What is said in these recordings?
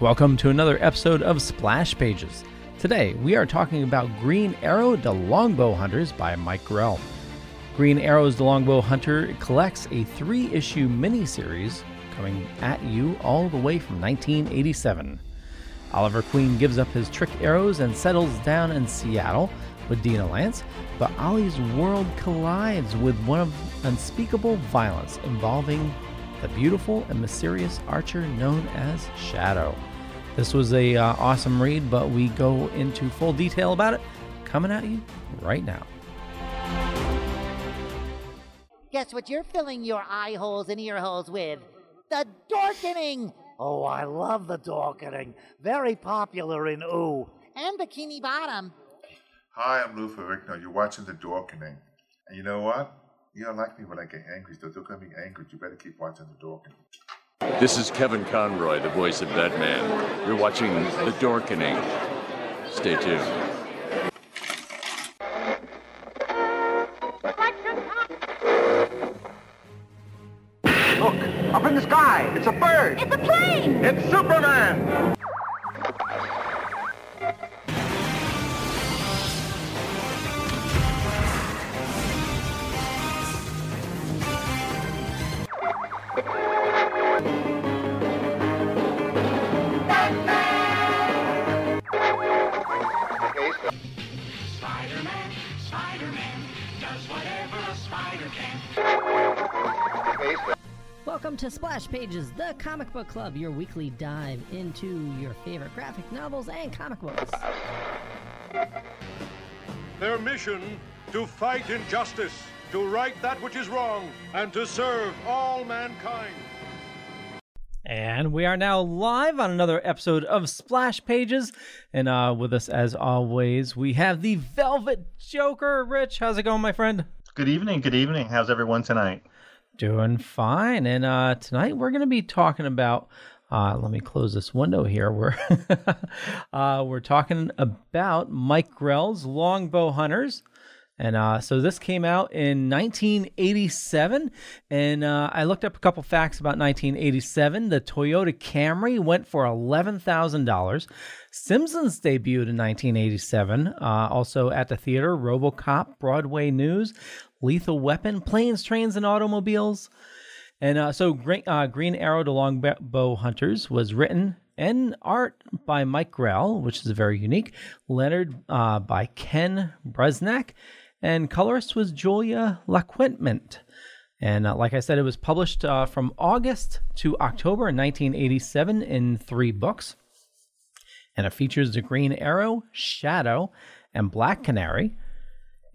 Welcome to another episode of Splash Pages. Today, we are talking about Green Arrow The Longbow Hunters by Mike Grell. Green Arrow's The Longbow Hunter collects a three issue miniseries coming at you all the way from 1987. Oliver Queen gives up his trick arrows and settles down in Seattle with Dina Lance, but Ollie's world collides with one of unspeakable violence involving the beautiful and mysterious archer known as Shadow. This was a uh, awesome read, but we go into full detail about it coming at you right now. Guess what you're filling your eye holes and ear holes with? The Dorkening! Oh, I love the Dorkening. Very popular in Ooh. And Bikini Bottom. Hi, I'm Lou Ferrigno. You're watching The Dorkening. And you know what? You don't like me when I get angry, so don't get me angry. You better keep watching The Dorkening. This is Kevin Conroy, the voice of Batman. You're watching The Dorkening. Stay tuned. Look, up in the sky. It's a bird. It's a plane! It's Superman. Pages, the comic book club, your weekly dive into your favorite graphic novels and comic books. Their mission to fight injustice, to right that which is wrong, and to serve all mankind. And we are now live on another episode of Splash Pages. And uh, with us, as always, we have the Velvet Joker. Rich, how's it going, my friend? Good evening. Good evening. How's everyone tonight? Doing fine. And uh, tonight we're going to be talking about. Uh, let me close this window here. We're uh, we're talking about Mike Grell's Longbow Hunters. And uh, so this came out in 1987. And uh, I looked up a couple facts about 1987. The Toyota Camry went for $11,000. Simpsons debuted in 1987. Uh, also at the theater, Robocop, Broadcast News, Lethal Weapon, Planes, Trains, and Automobiles. And uh, so Green, uh, Green Arrow to Longbow Hunters was written and art by Mike Grell, which is very unique. Lettered uh, by Ken Bruzenak. And colorist was Julia Lacquement. And uh, like I said, it was published uh, from August to October in 1987 in three books. And it features the Green Arrow, Shadow, and Black Canary.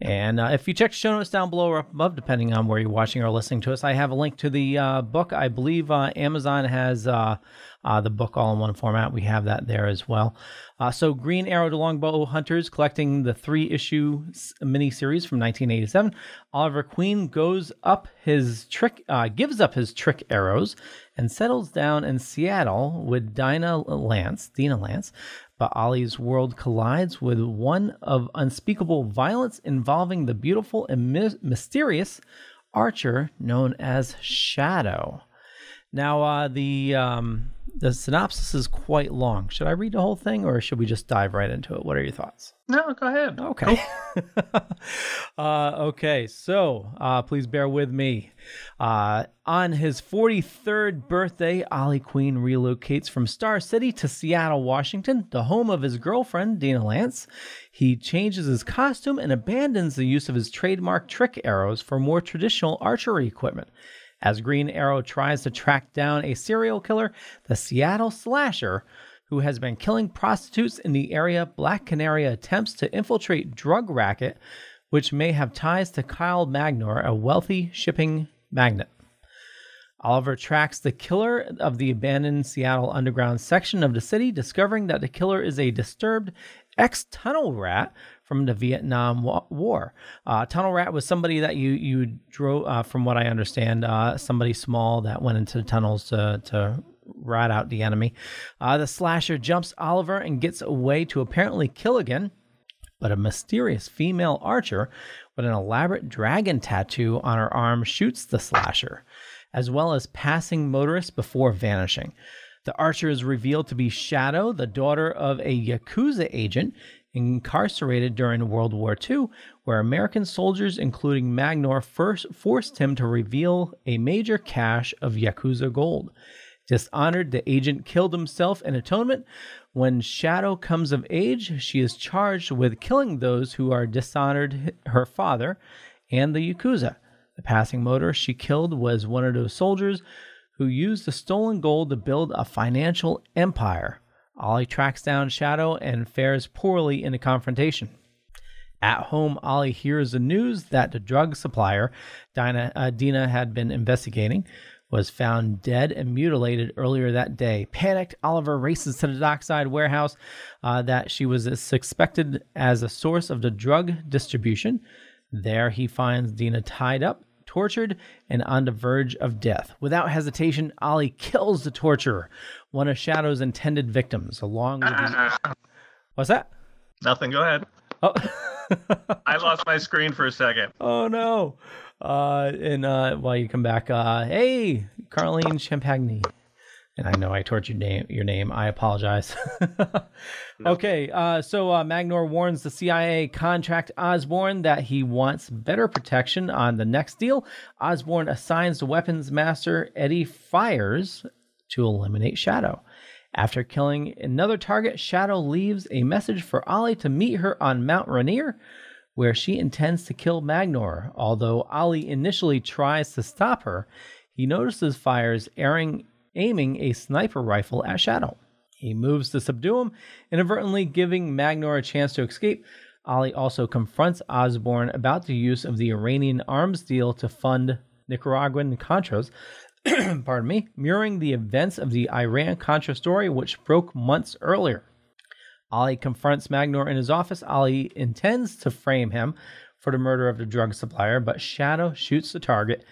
And uh, if you check the show notes down below or up above, depending on where you're watching or listening to us, I have a link to the uh, book. I believe uh, Amazon has uh, uh, the book all in one format. We have that there as well. Uh, so, Green Arrow to Longbow Hunters, collecting the three issue miniseries from 1987. Oliver Queen goes up his trick, gives up his trick arrows, and settles down in Seattle with Dinah Lance, Dina Lance, but Ollie's world collides with one of unspeakable violence involving the beautiful and my- mysterious archer known as Shadow. Now, uh, the um, the synopsis is quite long. Should I read the whole thing, or should we just dive right into it? What are your thoughts? No, go ahead. Okay. uh, okay. So uh, please bear with me. Uh, on his 43rd birthday, Ollie Queen relocates from Star City to Seattle, Washington, the home of his girlfriend, Dina Lance. He changes his costume and abandons the use of his trademark trick arrows for more traditional archery equipment. As Green Arrow tries to track down a serial killer, the Seattle slasher who has been killing prostitutes in the area, Black Canary attempts to infiltrate drug racket, which may have ties to Kyle Magnor, a wealthy shipping magnate. Oliver tracks the killer of the abandoned Seattle underground section of the city, discovering that the killer is a disturbed ex tunnel rat from the Vietnam War. Uh, tunnel rat was somebody that you you drove, uh, from what I understand, uh, somebody small that went into the tunnels to to rat out the enemy. Uh, the slasher jumps Oliver and gets away to apparently kill again. But a mysterious female archer with an elaborate dragon tattoo on her arm shoots the slasher, as well as passing motorists before vanishing. The archer is revealed to be Shadow, the daughter of a Yakuza agent incarcerated during World War II, where American soldiers, including Magnor, first forced him to reveal a major cache of Yakuza gold. Dishonored, the agent killed himself in atonement. When Shadow comes of age, she is charged with killing those who are dishonored her father and the Yakuza. The passing motor she killed was one of those soldiers who used the stolen gold to build a financial empire. Ollie tracks down Shadow and fares poorly in a confrontation. At home, Ollie hears the news that the drug supplier Dinah, uh, Dina had been investigating was found dead and mutilated earlier that day. Panicked, Oliver races to the dockside warehouse uh, that she was suspected as a source of the drug distribution. There, he finds Dina tied up, tortured, and on the verge of death. Without hesitation, Ollie kills the torturer, one of Shadow's intended victims, along with the... What's that? Nothing. Go ahead. Oh. I lost my screen for a second. Oh no. Uh, and uh, while you come back, uh, hey, Carlene Champagne. And I know I tortured name, your name. I apologize. Okay, uh, so uh, Magnor warns the CIA contract Osborne that he wants better protection on the next deal. Osborne assigns the weapons master Eddie Fyers to eliminate Shadow. After killing another target, Shadow leaves a message for Ollie to meet her on Mount Rainier, where she intends to kill Magnor. Although Ollie initially tries to stop her, he notices Fyers airing, aiming a sniper rifle at Shadow. He moves to subdue him, inadvertently giving Magnor a chance to escape. Ollie also confronts Osborne about the use of the Iranian arms deal to fund Nicaraguan Contras, pardon me, mirroring the events of the Iran Contra story, which broke months earlier. Ollie confronts Magnor in his office. Ollie intends to frame him for the murder of the drug supplier, but Shadow shoots the target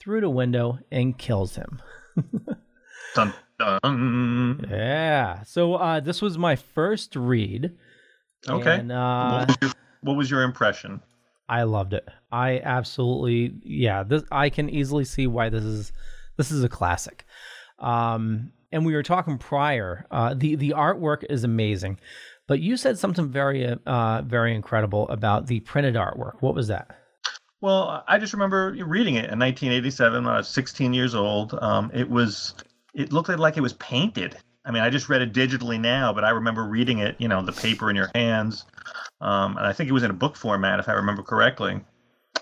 through the window and kills him. Dun, dun. Yeah. So uh, this was my first read. Okay. And, uh, what, was your, what was your impression? I loved it. I absolutely yeah. This I can easily see why this is this is a classic. Um, and we were talking prior. Uh, the the artwork is amazing, but you said something very uh, very incredible about the printed artwork. What was that? Well, I just remember reading it in 1987 when I was 16 years old. Um, it was it looked like it was painted. I mean, I just read it digitally now, but I remember reading it, you know, the paper in your hands. Um, and I think it was in a book format, if I remember correctly.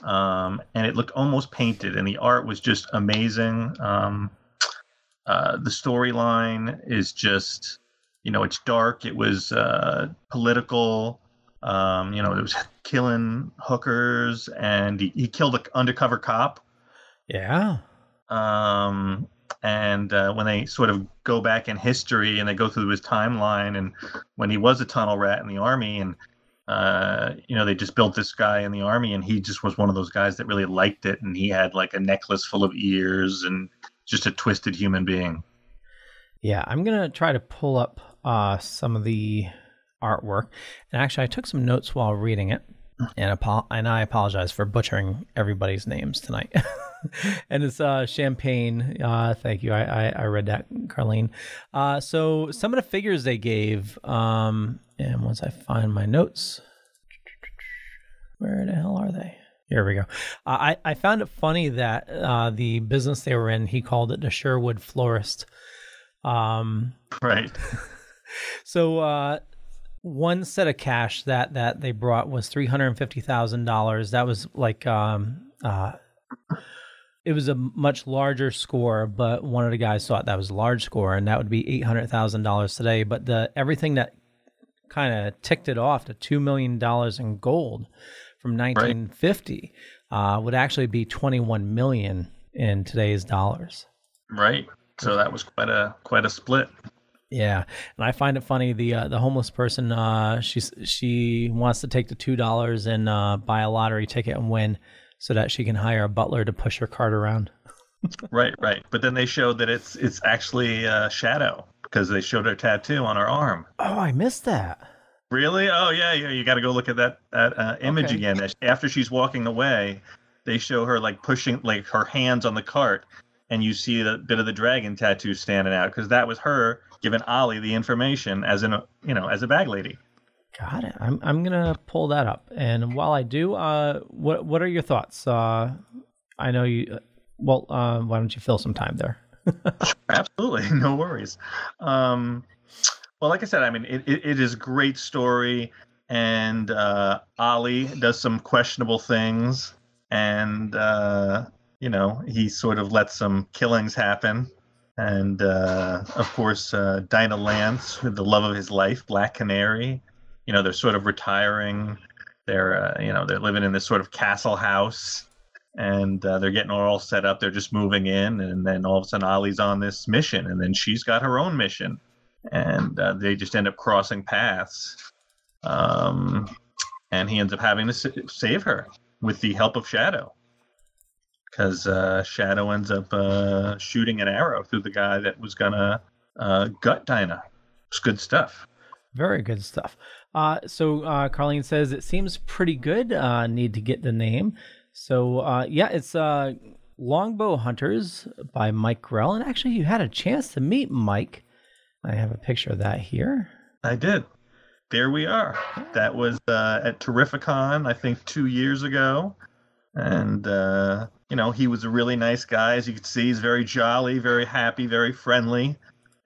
Um, and it looked almost painted, and the art was just amazing. Um, uh, the storyline is just, you know, it's dark. It was uh, political. Um, you know, it was killing hookers, and he, he killed an undercover cop. Yeah. Um, and uh, when they sort of go back in history and they go through his timeline and when he was a tunnel rat in the army and uh, you know they just built this guy in the army and he just was one of those guys that really liked it and he had like a necklace full of ears and just a twisted human being. Yeah i'm gonna try to pull up uh, some of the artwork. And actually i took some notes while reading it and, apo- and i apologize for butchering everybody's names tonight and it's uh, champagne. Uh, thank you. I, I, I read that, Carlene. Uh, so some of the figures they gave, um, and once I find my notes, where the hell are they? Here we go. Uh, I, I found it funny that uh, the business they were in, he called it the Sherwood Florist. Um, right. so uh, one set of cash that that they brought was three hundred and fifty thousand dollars. That was like um, uh, it was a much larger score, but one of the guys thought that was a large score, and that would be eight hundred thousand dollars today. But the everything that kind of ticked it off to two million dollars in gold from nineteen fifty right. uh, would actually be twenty one million in today's dollars. Right. So that was quite a quite a split. Yeah, and I find it funny the uh, the homeless person uh, she's she wants to take the two dollars and uh, buy a lottery ticket and win so that she can hire a butler to push her cart around. right, right. But then they showed that it's it's actually uh, Shadow because they showed her tattoo on her arm. Oh, I missed that. Really? Oh, yeah, yeah. You got to go look at that that uh, image okay. again. After she's walking away, they show her like pushing like her hands on the cart, and you see the bit of the dragon tattoo standing out because that was her giving Ollie the information as in a you know as a bag lady. Got it. I'm I'm gonna pull that up. And while I do, uh, what what are your thoughts? Uh, I know you. Well, uh, why don't you fill some time there? Absolutely, no worries. Um, well, like I said, I mean, it, it, it is a great story, and uh, Ollie does some questionable things, and uh, you know, he sort of lets some killings happen. And uh, of course, uh, Dinah Lance, with the love of his life, Black Canary. You know, they're sort of retiring. They're, uh, you know, they're living in this sort of castle house, and uh, they're getting all set up. They're just moving in, and then all of a sudden, Ollie's on this mission, and then she's got her own mission, and uh, they just end up crossing paths. Um, and he ends up having to save her with the help of Shadow because uh, Shadow ends up uh, shooting an arrow through the guy that was gonna uh, gut Dinah. It's good stuff. Very good stuff. Uh, so uh, Carlene says it seems pretty good. Uh, need to get the name. So uh, yeah, it's uh, Longbow Hunters by Mike Grell, and actually you had a chance to meet Mike. I have a picture of that here. I did. There we are. That was uh, at Terrificon, I think, two years ago, and uh, you know he was a really nice guy. As you can see, he's very jolly, very happy, very friendly.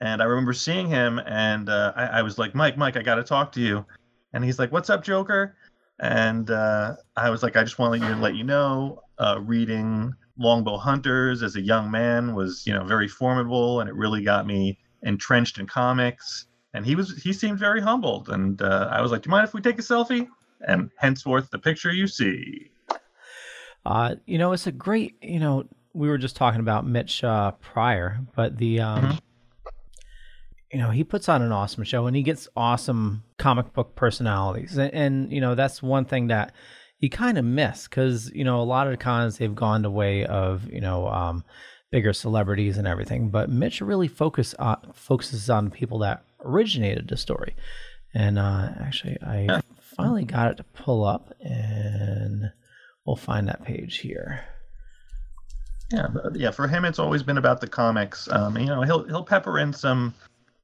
And I remember seeing him, and uh, I, I was like, Mike, Mike, I got to talk to you. And he's like, What's up, Joker? And uh, I was like, I just wanted to let you know, uh, reading Longbow Hunters as a young man was, you know, very formidable, and it really got me entrenched in comics. And he was, he seemed very humbled. And uh, I was like, Do you mind if we take a selfie? And henceforth, the picture you see. Uh, you know, it's a great. You know, we were just talking about Mitch uh, prior, but the um, you know, he puts on an awesome show and he gets awesome comic book personalities. And, and you know, that's one thing that you kind of miss because, you know, a lot of the cons, they've gone the way of, you know, um, bigger celebrities and everything. But Mitch really focus on, focuses on people that originated the story. And uh, actually, I finally got it to pull up and we'll find that page here. Yeah, yeah. For him, it's always been about the comics. Um, you know, he'll he'll pepper in some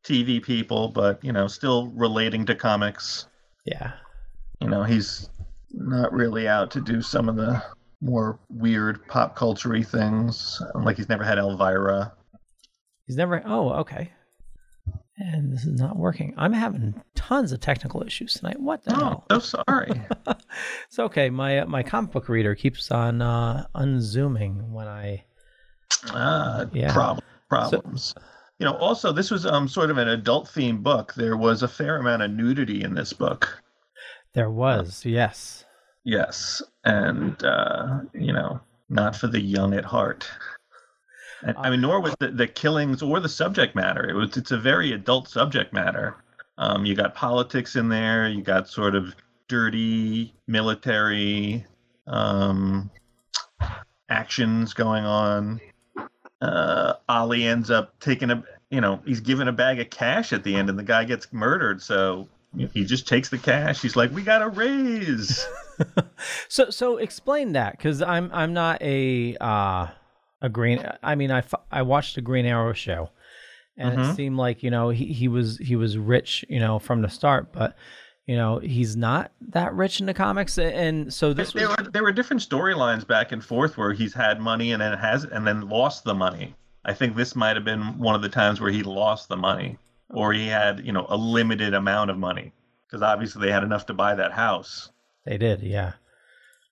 TV people, but you know, still relating to comics. Yeah. You know, he's not really out to do some of the more weird pop culture things. Like he's never had Elvira. He's never. Oh, okay. And this is not working. I'm having tons of technical issues tonight. What the hell? Oh, so sorry. it's okay. My uh, my comic book reader keeps on uh, unzooming when I. Ah, Yeah. problem, problems. you know, also this was um sort of an adult themed book. There was a fair amount of nudity in this book. There was yes. Yes, and uh, you know, not for the young at heart. And, I mean, nor was the, the killings or the subject matter. It was it's a very adult subject matter. Um, you got politics in there. You got sort of dirty military um, actions going on. Uh, Ollie ends up taking a you know he's given a bag of cash at the end, and the guy gets murdered. So he just takes the cash. He's like, "We got a raise." So so explain that because I'm I'm not a uh, a green. I mean I, I watched the Green Arrow show, and it Mhm. seemed like you know he, he was he was rich you know from the start, but you know he's not that rich in the comics, and so this was there were there were different storylines back and forth where he's had money and then has and then lost the money. I think this might have been one of the times where he lost the money, or he had you know a limited amount of money because obviously they had enough to buy that house. they did yeah.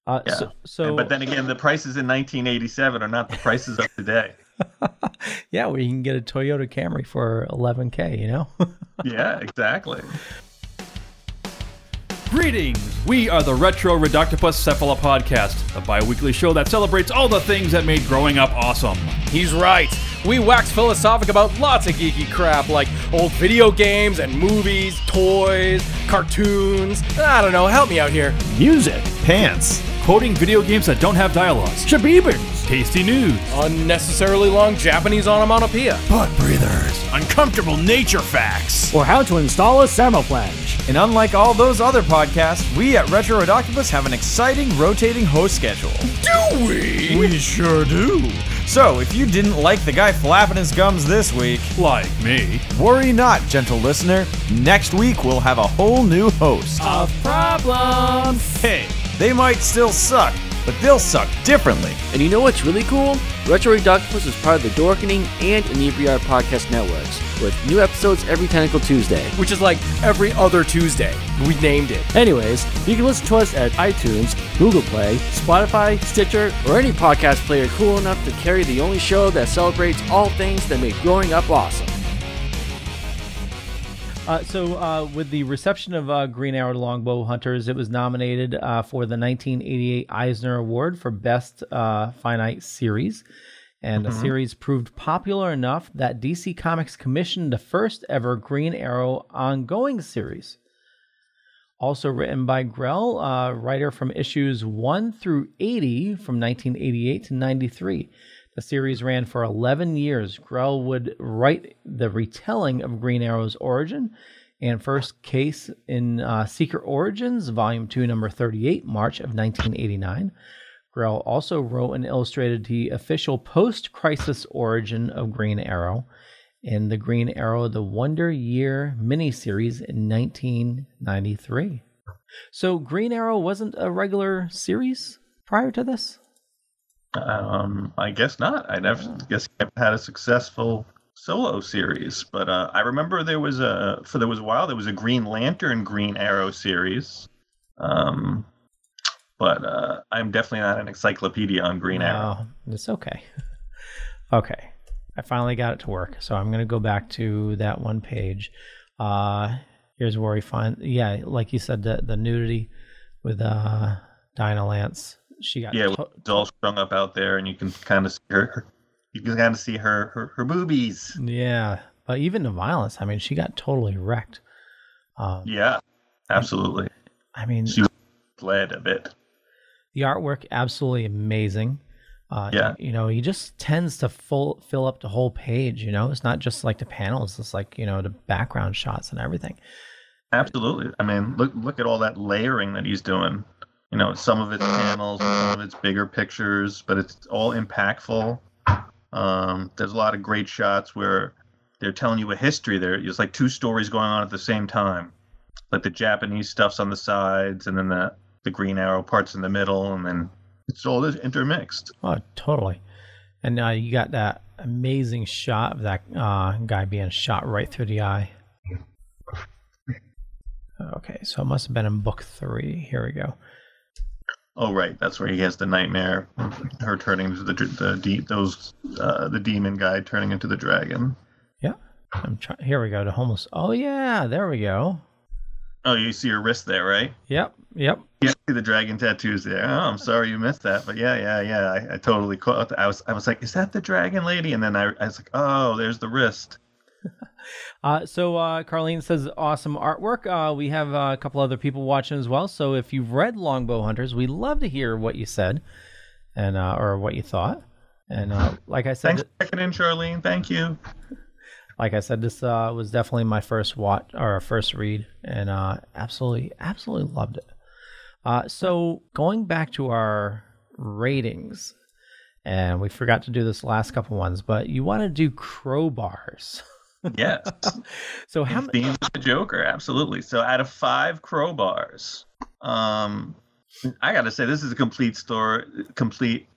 Uh, Yeah. So, so but then again, the prices in 1987 are not the prices of today. yeah, where you can get a Toyota Camry for 11k, you know. yeah, exactly. Greetings! We are the Retro Red Octopus Cephala Podcast, a bi weekly show that celebrates all the things that made growing up awesome. He's right. We wax philosophic about lots of geeky crap like old video games and movies, toys, cartoons. I don't know, help me out here. Music, pants, quoting video games that don't have dialogues, shabibans, tasty news, Unnecessarily long Japanese onomatopoeia. butt breathers, uncomfortable nature facts. or how to install a Samoflange. And unlike all those other podcasts, we at Retro Red Octopus have an exciting rotating host schedule. Do we? We sure do. So, if you didn't like the guy flapping his gums this week, like me, worry not, gentle listener. Next week we'll have a whole new host. Of problems. Hey, they might still suck, but they'll suck differently. And you know what's really cool? Retro Red Octopus is part of the Dorkening and Inebriar podcast networks, with new episodes every Tentacle Tuesday. Which is like every other Tuesday. We named it. Anyways, you can listen to us at iTunes, Google Play, Spotify, Stitcher, or any podcast player cool enough to carry the only show that celebrates all things that make growing up awesome. Uh, so, uh, with the reception of uh, Green Arrow Longbow Hunters, it was nominated uh, for the 1988 Eisner Award for Best uh, Finite Series. And the Mhm. series proved popular enough that DC Comics commissioned the first ever Green Arrow ongoing series. Also written by Grell, a writer from issues 1 through 80 from 1988 to 93. The series ran for 11 years. Grell would write the retelling of Green Arrow's origin and first case in uh, Secret Origins, Volume 2, Number 38, March of 1989. Grell also wrote and illustrated the official post crisis origin of Green Arrow in the Green Arrow The Wonder Year miniseries in 1993. So, Green Arrow wasn't a regular series prior to this? Um, I guess not. I never guess he never had a successful solo series, but uh, I remember there was a for there was a while there was a Green Lantern Green Arrow series. Um, but uh, I'm definitely not an encyclopedia on Green Arrow. No, it's okay. okay. I finally got it to work. So I'm going to go back to that one page. Uh, here's where we find, yeah, like you said, the, the nudity with uh, Dinah Lance. She got Yeah, to- it's all strung up out there, and you can kind of see her. You can kind of see her her, her boobies. yeah, but even the violence. I mean, she got totally wrecked. Um, Yeah, absolutely. I mean, she bled a bit. The artwork absolutely amazing. Uh, Yeah. you know, he just tends to full fill up the whole page. You know, it's not just like the panels; it's like you know the background shots and everything. Absolutely. I mean, look look at all that layering that he's doing. You know, some of it's panels, some of it's bigger pictures, but it's all impactful. Um, there's a lot of great shots where they're telling you a history. There, it's like two stories going on at the same time. Like the Japanese stuff's on the sides, and then the the Green Arrow parts in the middle, and then it's all intermixed. Oh, totally. And uh, you got that amazing shot of that uh, guy being shot right through the eye. Okay, so it must have been in book three. Here we go. Oh, right. That's where he has the nightmare. Her turning into the the de- those uh, the demon guy turning into the dragon. Yeah, I'm trying. Here we go The homeless. Oh yeah, there we go. Oh, you see her wrist there, right? Yep, yep. Yeah, see the dragon tattoos there. Oh, I'm sorry you missed that, but yeah, yeah, yeah. I, I totally caught. I was, I was like, is that the dragon lady? And then I, I was like, oh, there's the wrist. Uh, so uh, Carlene says awesome artwork. Uh, we have uh, a couple other people watching as well. So if you've read Longbow Hunters, we'd love to hear what you said and uh, or what you thought. And uh, like I said, Thanks for checking in, Charlene. Thank you. Like I said, this uh, was definitely my first watch or first read, and uh, absolutely, absolutely loved it. Uh, so going back to our ratings, and we forgot to do this last couple ones, but you want to do crowbars. Yes. so how being the Joker, absolutely. So out of five crowbars, um, I got to say this is a complete story. Complete,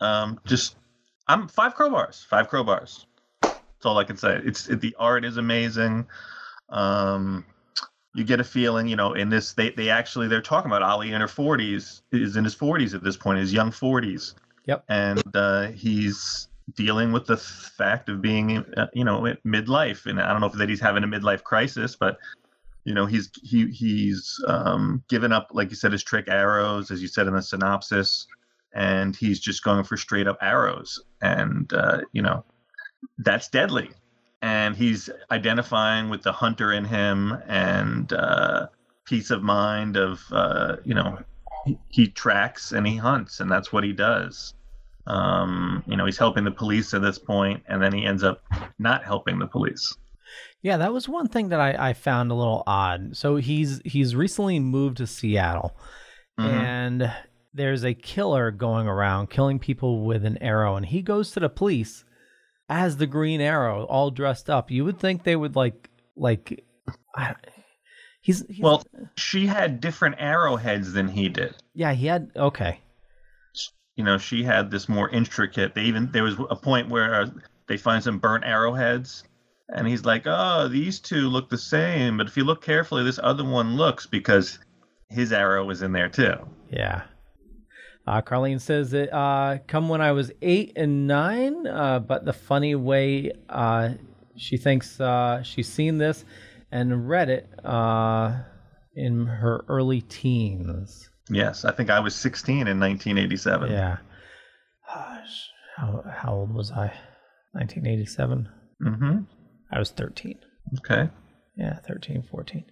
um, just I'm five crowbars. Five crowbars. That's all I can say. It's it, the art is amazing. Um, you get a feeling, you know, in this they they actually they're talking about Ollie in her 40s is in his 40s at this point, his young 40s. Yep. And uh, he's dealing with the fact of being, uh, you know, at midlife, and I don't know if that he's having a midlife crisis, but you know, he's he he's um, given up, like you said, his trick arrows, as you said in the synopsis, and he's just going for straight up arrows, and uh, you know, that's deadly. And he's identifying with the hunter in him, and uh, peace of mind of, uh, you know, he, he tracks and he hunts, and that's what he does. Um, you know, he's helping the police at this point, and then he ends up not helping the police. Yeah, that was one thing that I, I found a little odd. So he's he's recently moved to Seattle, Mhm. and there's a killer going around killing people with an arrow, and he goes to the police as the Green Arrow, all dressed up. You would think they would like like. I, he's, he's Well, she had different arrowheads than he did. yeah. He had okay. You know, she had this more intricate. They even there was a point where uh, they find some burnt arrowheads, and he's like, "Oh, these two look the same, but if you look carefully, this other one looks because his arrow was in there too." Yeah. Uh, Carlene says that uh, come when I was eight and nine, uh, but the funny way uh, she thinks uh, she's seen this and read it uh, in her early teens. Yes, I think I was 16 in 1987. Yeah. How, how old was I? 1987? Mm-hmm. I was 13. Okay. Yeah, 13, 14.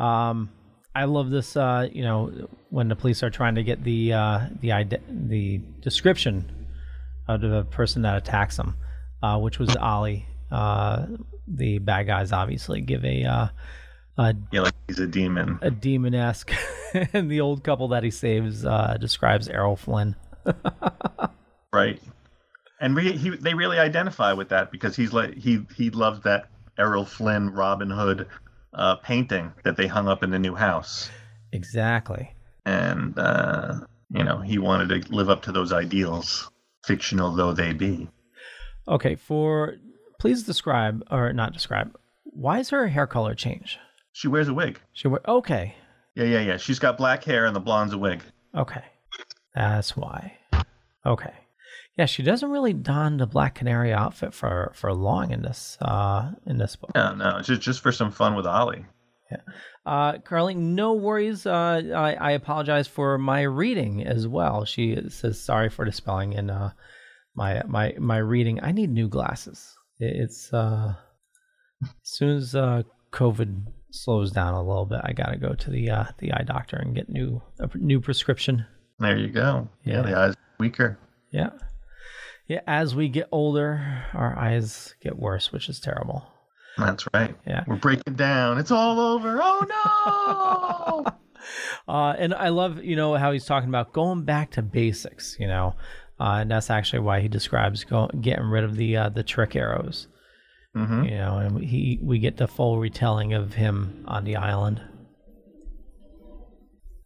Um, I love this. Uh, you know, when the police are trying to get the uh, the ide- the description of the person that attacks them, uh, which was Ollie. Uh, the bad guys obviously give a uh, a, Yeah, like he's a demon. a demon esque, and the old couple that he saves uh, describes Errol Flynn. Right. And we, he, they really identify with that because he's like he he loves that Errol Flynn Robin Hood uh, painting that they hung up in the new house, Exactly. and uh, you know he wanted to live up to those ideals, fictional though they be. Okay, for please describe or not describe. Why is her hair color change? She wears a wig. She wear okay. Yeah, yeah, yeah. She's got black hair and the blonde's a wig. Okay. That's why. Okay. Yeah, she doesn't really don the black canary outfit for for long in this uh in this book. No, no, it's just just for some fun with Ollie. Uh Carly, no worries. Uh I, I apologize for my reading as well. She says sorry for the spelling and uh my my my reading. I need new glasses. It's uh as soon as uh COVID slows down a little bit, I gotta go to the uh the eye doctor and get new a new prescription. There you go. Yeah, Yeah. the eyes weaker. Yeah. Yeah, as we get older, our eyes get worse, which is terrible. That's right. Yeah. We're breaking down. It's all over. Oh no! Uh, and I love, you know, how he's talking about going back to basics, you know, uh, and that's actually why he describes go, getting rid of the uh, the trick arrows, Mm-hmm. you know, and he we get the full retelling of him on the island.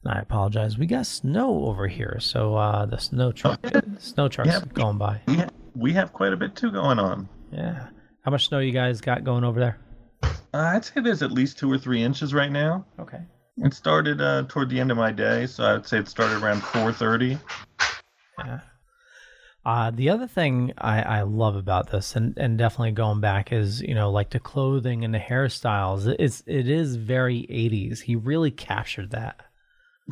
I apologize. We got snow over here, so uh, the snow truck, snow trucks Yeah. going by. we, have, we have quite a bit too going on. Yeah. How much snow you guys got going over there? Uh, I'd say there's at least two or three inches right now. Okay. It started uh, toward the end of my day, so I would say it started around 4:30. Yeah. Uh, the other thing I, I love about this, and, and definitely going back, is you know like the clothing and the hairstyles. It's it is very 80s. He really captured that.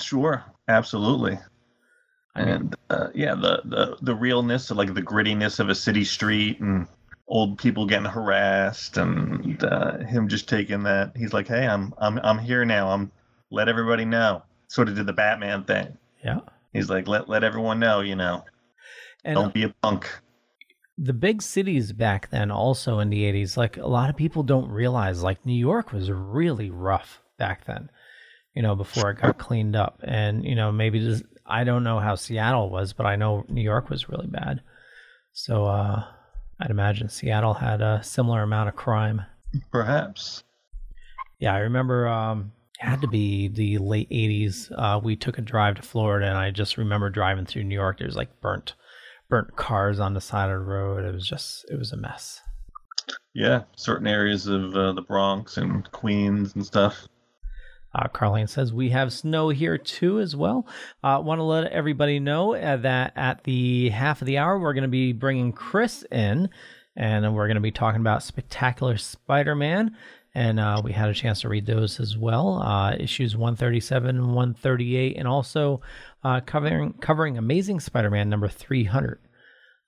Sure, absolutely. and uh, yeah, the, the the realness, of, like the grittiness of a city street, and old people getting harassed, and uh, him just taking that. He's like, "Hey, I'm I'm I'm here now. I'm let everybody know." Sort of did the Batman thing. Yeah. He's like, "Let let everyone know, you know, And don't be a punk." the big cities back then, also in the 80s, like a lot of people don't realize, like New York was really rough back then. You know, before it got cleaned up, and you know maybe just, I don't know how Seattle was, but I know New York was really bad. So uh, I'd imagine Seattle had a similar amount of crime. Perhaps. Yeah, I remember um, it had to be the late 80s. Uh, we took a drive to Florida, and I just remember driving through New York. There's like burnt, burnt cars on the side of the road. It was just, it was a mess. Yeah, certain areas of uh, the Bronx and Queens and stuff. Uh, Carlene says we have snow here too as well. Uh, Want to let everybody know uh, that at the half of the hour we're going to be bringing Chris in, and we're going to be talking about Spectacular Spider-Man. And uh, we had a chance to read those as well, uh, issues 137 and 138, and also uh, covering covering Amazing Spider-Man number 300.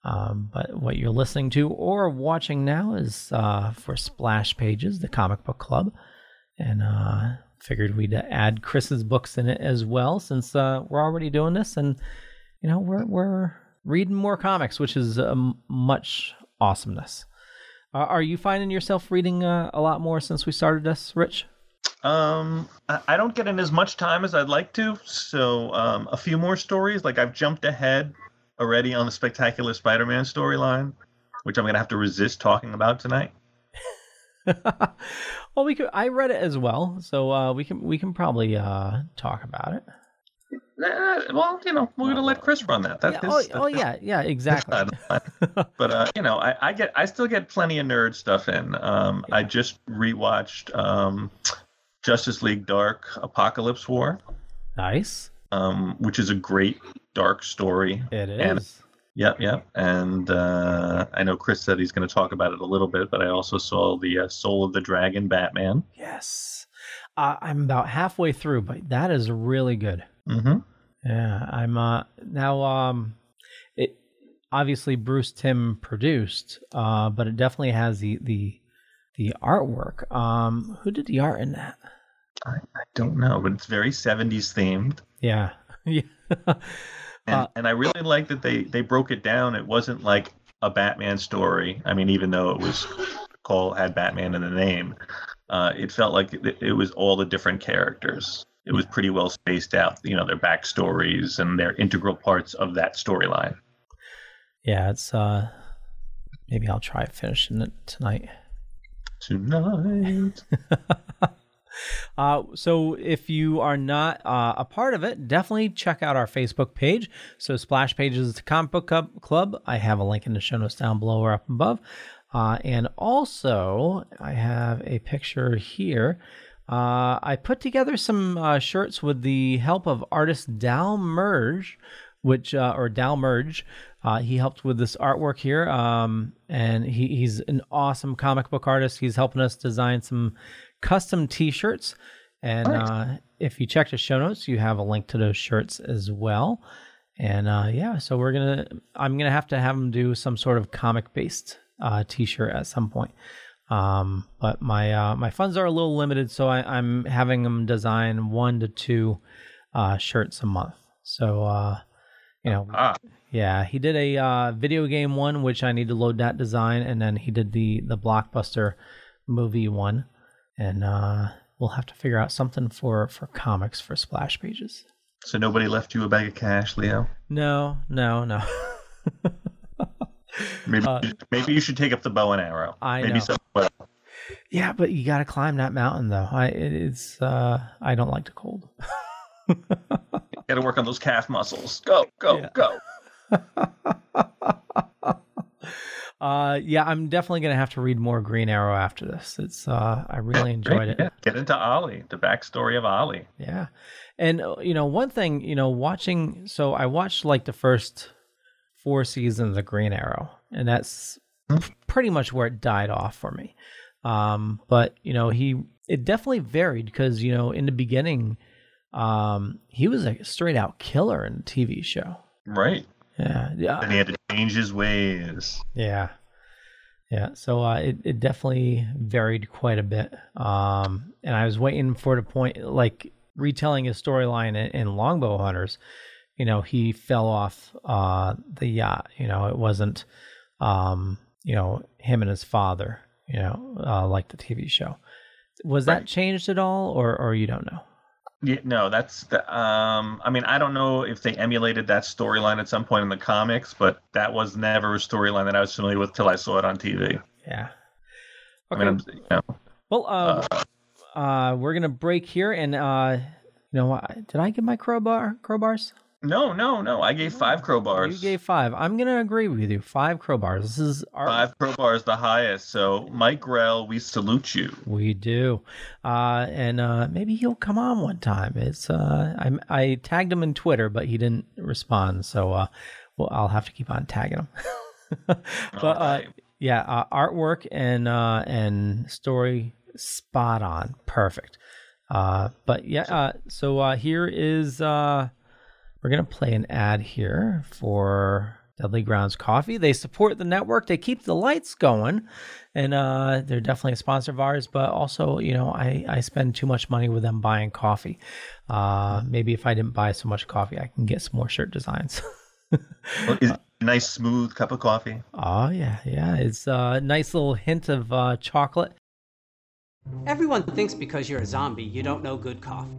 Um, but what you're listening to or watching now is uh, for Splash Pages, the comic book club, and uh, figured we'd add Chris's books in it as well, since uh, we're already doing this, and you know we're we're reading more comics, which is um, much awesomeness. Uh, are you finding yourself reading uh, a lot more since we started this, Rich? Um, I I don't get in as much time as I'd like to, so um, a few more stories. Like I've jumped ahead already on the Spectacular Spider-Man storyline, which I'm gonna have to resist talking about tonight. Well, we could. I read it as well, so uh, we can we can probably uh, talk about it. Nah, well, you know, we're gonna let Chris run that. That's Yeah, his, oh, oh yeah, yeah, exactly. but uh, you know, I, I get, I still get plenty of nerd stuff in. Um, I just rewatched um, Justice League Dark Apokolips War. Nice. Um, which is a great dark story. It And- is. Yep, yep. And uh, I know Chris said he's going to talk about it a little bit, but I also saw the uh, Soul of the Dragon Batman. Yes. Uh, I'm about halfway through, but that is really good. Mm-hmm. Yeah, I'm uh now um it obviously Bruce Timm produced, uh, but it definitely has the the the artwork. Um who did the art in that? I, I don't know, but it's very 70s themed. Yeah. yeah. And, and I really like that they they broke it down. It wasn't like a Batman story. I mean, even though it was called had Batman in the name, uh, it felt like it, it was all the different characters. It was pretty well spaced out. You know, their backstories and their integral parts of that storyline. Yeah, it's uh maybe I'll try finishing it tonight. Tonight. Uh, so if you are not uh, a part of it, definitely check out our Facebook page. So Splash Pages the Comic Book Club-. I have a link in the show notes down below or up above. Uh, and also, I have a picture here. Uh, I put together some uh, shirts with the help of artist Dal Merge, which uh, or Dal Merge. Uh, he helped with this artwork here, um, and he, he's an awesome comic book artist. He's helping us design some custom T-shirts, and uh, if you check the show notes, you have a link to those shirts as well. And uh, yeah, so we're gonna, I'm gonna have to have him do some sort of comic-based uh, T-shirt at some point. Um, but my uh, my funds are a little limited, so I, I'm having him design one to two uh, shirts a month. So uh, you know, yeah, he did a uh, video game one, which I need to load that design, and then he did the the blockbuster movie one, and uh, we'll have to figure out something for for comics for splash pages. So nobody left you a bag of cash, Leo. No, no, no. Maybe maybe you should take up the bow and arrow. Uh, I maybe know. some- well, yeah, but you got to climb that mountain though. I it- it's uh, I don't like the cold. Got to work on those calf muscles. Go, go, go. Uh, yeah, I'm definitely gonna have to read more Green Arrow after this. It's uh, I really enjoyed it. Yeah, Get into Ollie, the backstory of Ollie. Yeah. And uh, you know, one thing, you know, watching so I watched like the first four seasons of Green Arrow, and that's pretty much where it died off for me. Um, but you know, he it definitely varied because, you know, in the beginning, um, he was a straight out killer in the TV show. Right. Yeah. Yeah. And he had to change his ways. Yeah. Yeah. So uh, it, it definitely varied quite a bit. Um, and I was waiting for the point, like retelling his storyline in, in Longbow Hunters, you know, he fell off uh, the yacht. You know, it wasn't, um, you know, him and his father, you know, uh, like the TV show. Was that changed at all or, or you don't know? Yeah, no, that's the. Um, I mean, I don't know if they emulated that storyline at some point in the comics, but that was never a storyline that I was familiar with till I saw it on TV. Yeah. I mean, you know, Well, uh, uh, we're gonna break here, and uh, you know, did I get my crowbar crowbars? No, no, no. I gave five crowbars. You gave five. I'm gonna agree with you. Five crowbars. This is our. Five crowbars, the highest. So, Mike Grell, we salute you. We do, uh, and uh, maybe he'll come on one time. It's uh, I I tagged him in Twitter, but he didn't respond. So, uh, well, I'll have to keep on tagging him. but uh, yeah, uh, artwork and uh, and story spot on, perfect. Uh, but yeah, uh, so uh, here is uh, we're gonna play an ad here for Deadly Grounds Coffee. They support the network. They keep the lights going, and uh, they're definitely a sponsor of ours. But also, you know, I I spend too much money with them buying coffee. Uh, maybe if I didn't buy so much coffee, I can get some more shirt designs. Well, is it a nice, smooth cup of coffee? Oh yeah, yeah. It's a nice little hint of uh, chocolate. Everyone thinks because you're a zombie, you don't know good coffee.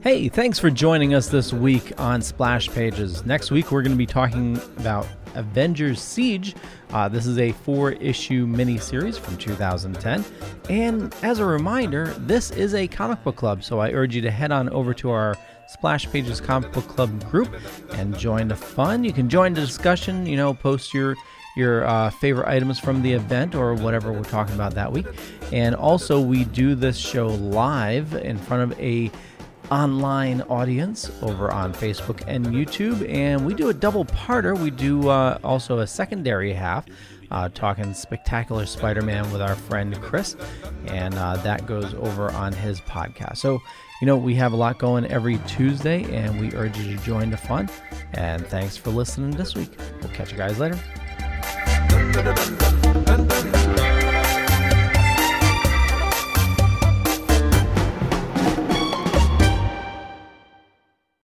Hey, thanks for joining us this week on Splash Pages. Next week, we're going to be talking about Avengers Siege. Uh, this is a four issue miniseries from 2010. And as a reminder, this is a comic book club, so I urge you to head on over to our Splash Pages Comic Book Club group and join the fun. You can join the discussion, you know, post your your uh, favorite items from the event or whatever we're talking about that week. And also, we do this show live in front of a online audience over on Facebook and YouTube, and we do a double parter. We do uh, also a secondary half. Uh, talking spectacular Spider-Man with our friend Chris, and uh, that goes over on his podcast. So, you know, we have a lot going every Tuesday, and we urge you to join the fun. And thanks for listening this week. We'll catch you guys later.